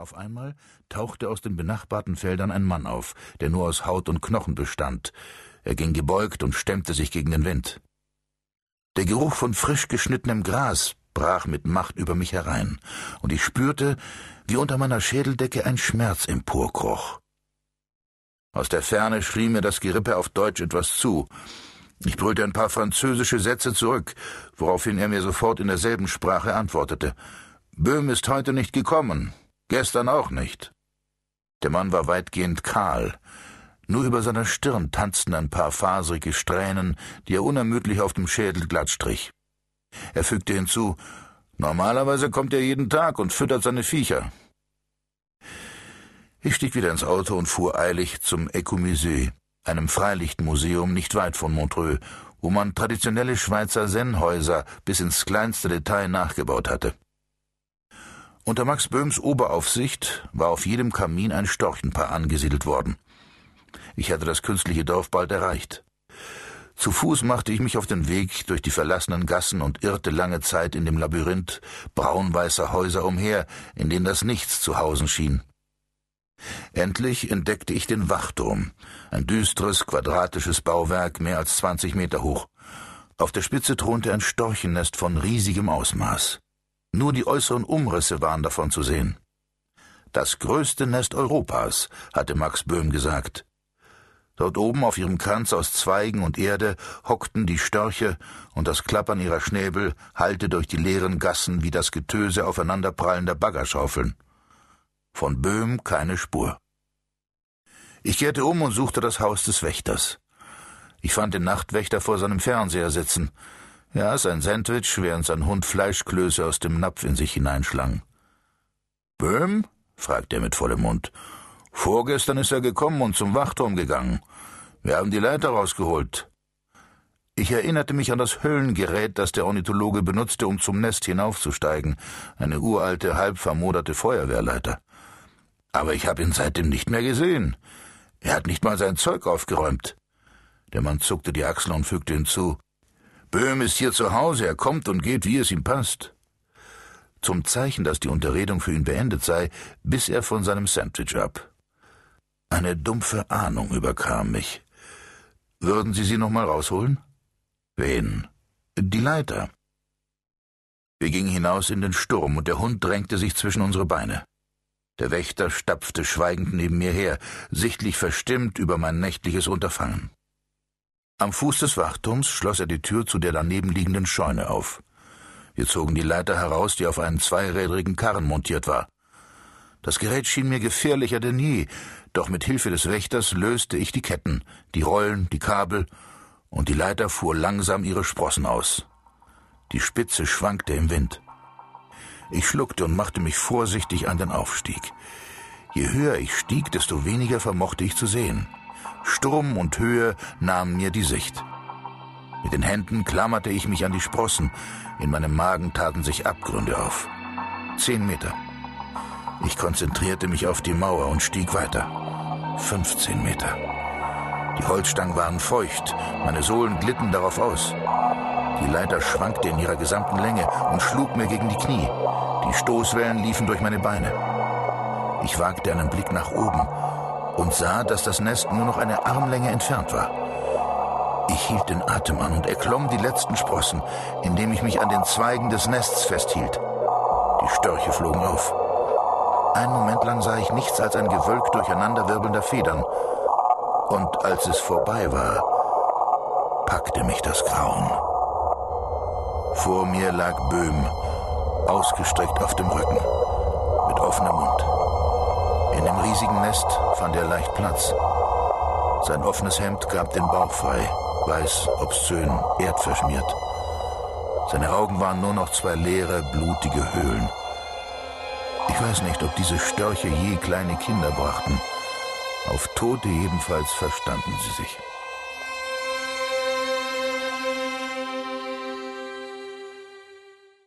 Auf einmal tauchte aus den benachbarten Feldern ein Mann auf, der nur aus Haut und Knochen bestand. Er ging gebeugt und stemmte sich gegen den Wind. Der Geruch von frisch geschnittenem Gras brach mit Macht über mich herein, und ich spürte, wie unter meiner Schädeldecke ein Schmerz emporkroch. Aus der Ferne schrie mir das Gerippe auf Deutsch etwas zu. Ich brüllte ein paar französische Sätze zurück, woraufhin er mir sofort in derselben Sprache antwortete. Böhm ist heute nicht gekommen, gestern auch nicht. Der Mann war weitgehend kahl. Nur über seiner Stirn tanzten ein paar faserige Strähnen, die er unermüdlich auf dem Schädel glatt strich. Er fügte hinzu, normalerweise kommt er jeden Tag und füttert seine Viecher. Ich stieg wieder ins Auto und fuhr eilig zum Ecomusée, einem Freilichtmuseum nicht weit von Montreux, wo man traditionelle Schweizer Sennhäuser bis ins kleinste Detail nachgebaut hatte. Unter Max Böhms Oberaufsicht war auf jedem Kamin ein Storchenpaar angesiedelt worden. Ich hatte das künstliche Dorf bald erreicht. Zu Fuß machte ich mich auf den Weg durch die verlassenen Gassen und irrte lange Zeit in dem Labyrinth braunweißer Häuser umher, in denen das Nichts zu hausen schien. Endlich entdeckte ich den Wachturm, ein düstres, quadratisches Bauwerk, mehr als zwanzig Meter hoch. Auf der Spitze thronte ein Storchennest von riesigem Ausmaß. Nur die äußeren Umrisse waren davon zu sehen. Das größte Nest Europas, hatte Max Böhm gesagt. Dort oben auf ihrem Kranz aus Zweigen und Erde hockten die Störche, und das Klappern ihrer Schnäbel hallte durch die leeren Gassen wie das Getöse aufeinanderprallender Baggerschaufeln. Von Böhm keine Spur. Ich kehrte um und suchte das Haus des Wächters. Ich fand den Nachtwächter vor seinem Fernseher sitzen. Er aß ein Sandwich, während sein Hund Fleischklöße aus dem Napf in sich hineinschlang. Böhm? fragte er mit vollem Mund. Vorgestern ist er gekommen und zum Wachturm gegangen. Wir haben die Leiter rausgeholt. Ich erinnerte mich an das Höllengerät, das der Ornithologe benutzte, um zum Nest hinaufzusteigen, eine uralte, halb vermoderte Feuerwehrleiter. Aber ich habe ihn seitdem nicht mehr gesehen. Er hat nicht mal sein Zeug aufgeräumt. Der Mann zuckte die Achseln und fügte hinzu. Böhm ist hier zu Hause, er kommt und geht, wie es ihm passt. Zum Zeichen, dass die Unterredung für ihn beendet sei, biss er von seinem Sandwich ab. Eine dumpfe Ahnung überkam mich. Würden Sie sie noch mal rausholen? Wen? Die Leiter. Wir gingen hinaus in den Sturm, und der Hund drängte sich zwischen unsere Beine. Der Wächter stapfte schweigend neben mir her, sichtlich verstimmt über mein nächtliches Unterfangen. Am Fuß des Wachturms schloss er die Tür zu der daneben liegenden Scheune auf. Wir zogen die Leiter heraus, die auf einen zweirädrigen Karren montiert war. Das Gerät schien mir gefährlicher denn je, doch mit Hilfe des Wächters löste ich die Ketten, die Rollen, die Kabel, und die Leiter fuhr langsam ihre Sprossen aus. Die Spitze schwankte im Wind. Ich schluckte und machte mich vorsichtig an den Aufstieg. Je höher ich stieg, desto weniger vermochte ich zu sehen. Sturm und Höhe nahmen mir die Sicht. Mit den Händen klammerte ich mich an die Sprossen. In meinem Magen taten sich Abgründe auf. Zehn Meter. Ich konzentrierte mich auf die Mauer und stieg weiter. 15 Meter. Die Holzstangen waren feucht, meine Sohlen glitten darauf aus. Die Leiter schwankte in ihrer gesamten Länge und schlug mir gegen die Knie. Die Stoßwellen liefen durch meine Beine. Ich wagte einen Blick nach oben und sah, dass das Nest nur noch eine Armlänge entfernt war. Ich hielt den Atem an und erklomm die letzten Sprossen, indem ich mich an den Zweigen des Nests festhielt. Die Störche flogen auf. Einen Moment lang sah ich nichts als ein Gewölk durcheinanderwirbelnder Federn. Und als es vorbei war, packte mich das Grauen. Vor mir lag Böhm, ausgestreckt auf dem Rücken, mit offenem Mund. Riesigen Nest fand er leicht Platz. Sein offenes Hemd gab den Bauch frei, weiß, obszön, erdverschmiert. Seine Augen waren nur noch zwei leere, blutige Höhlen. Ich weiß nicht, ob diese Störche je kleine Kinder brachten. Auf Tote jedenfalls verstanden sie sich.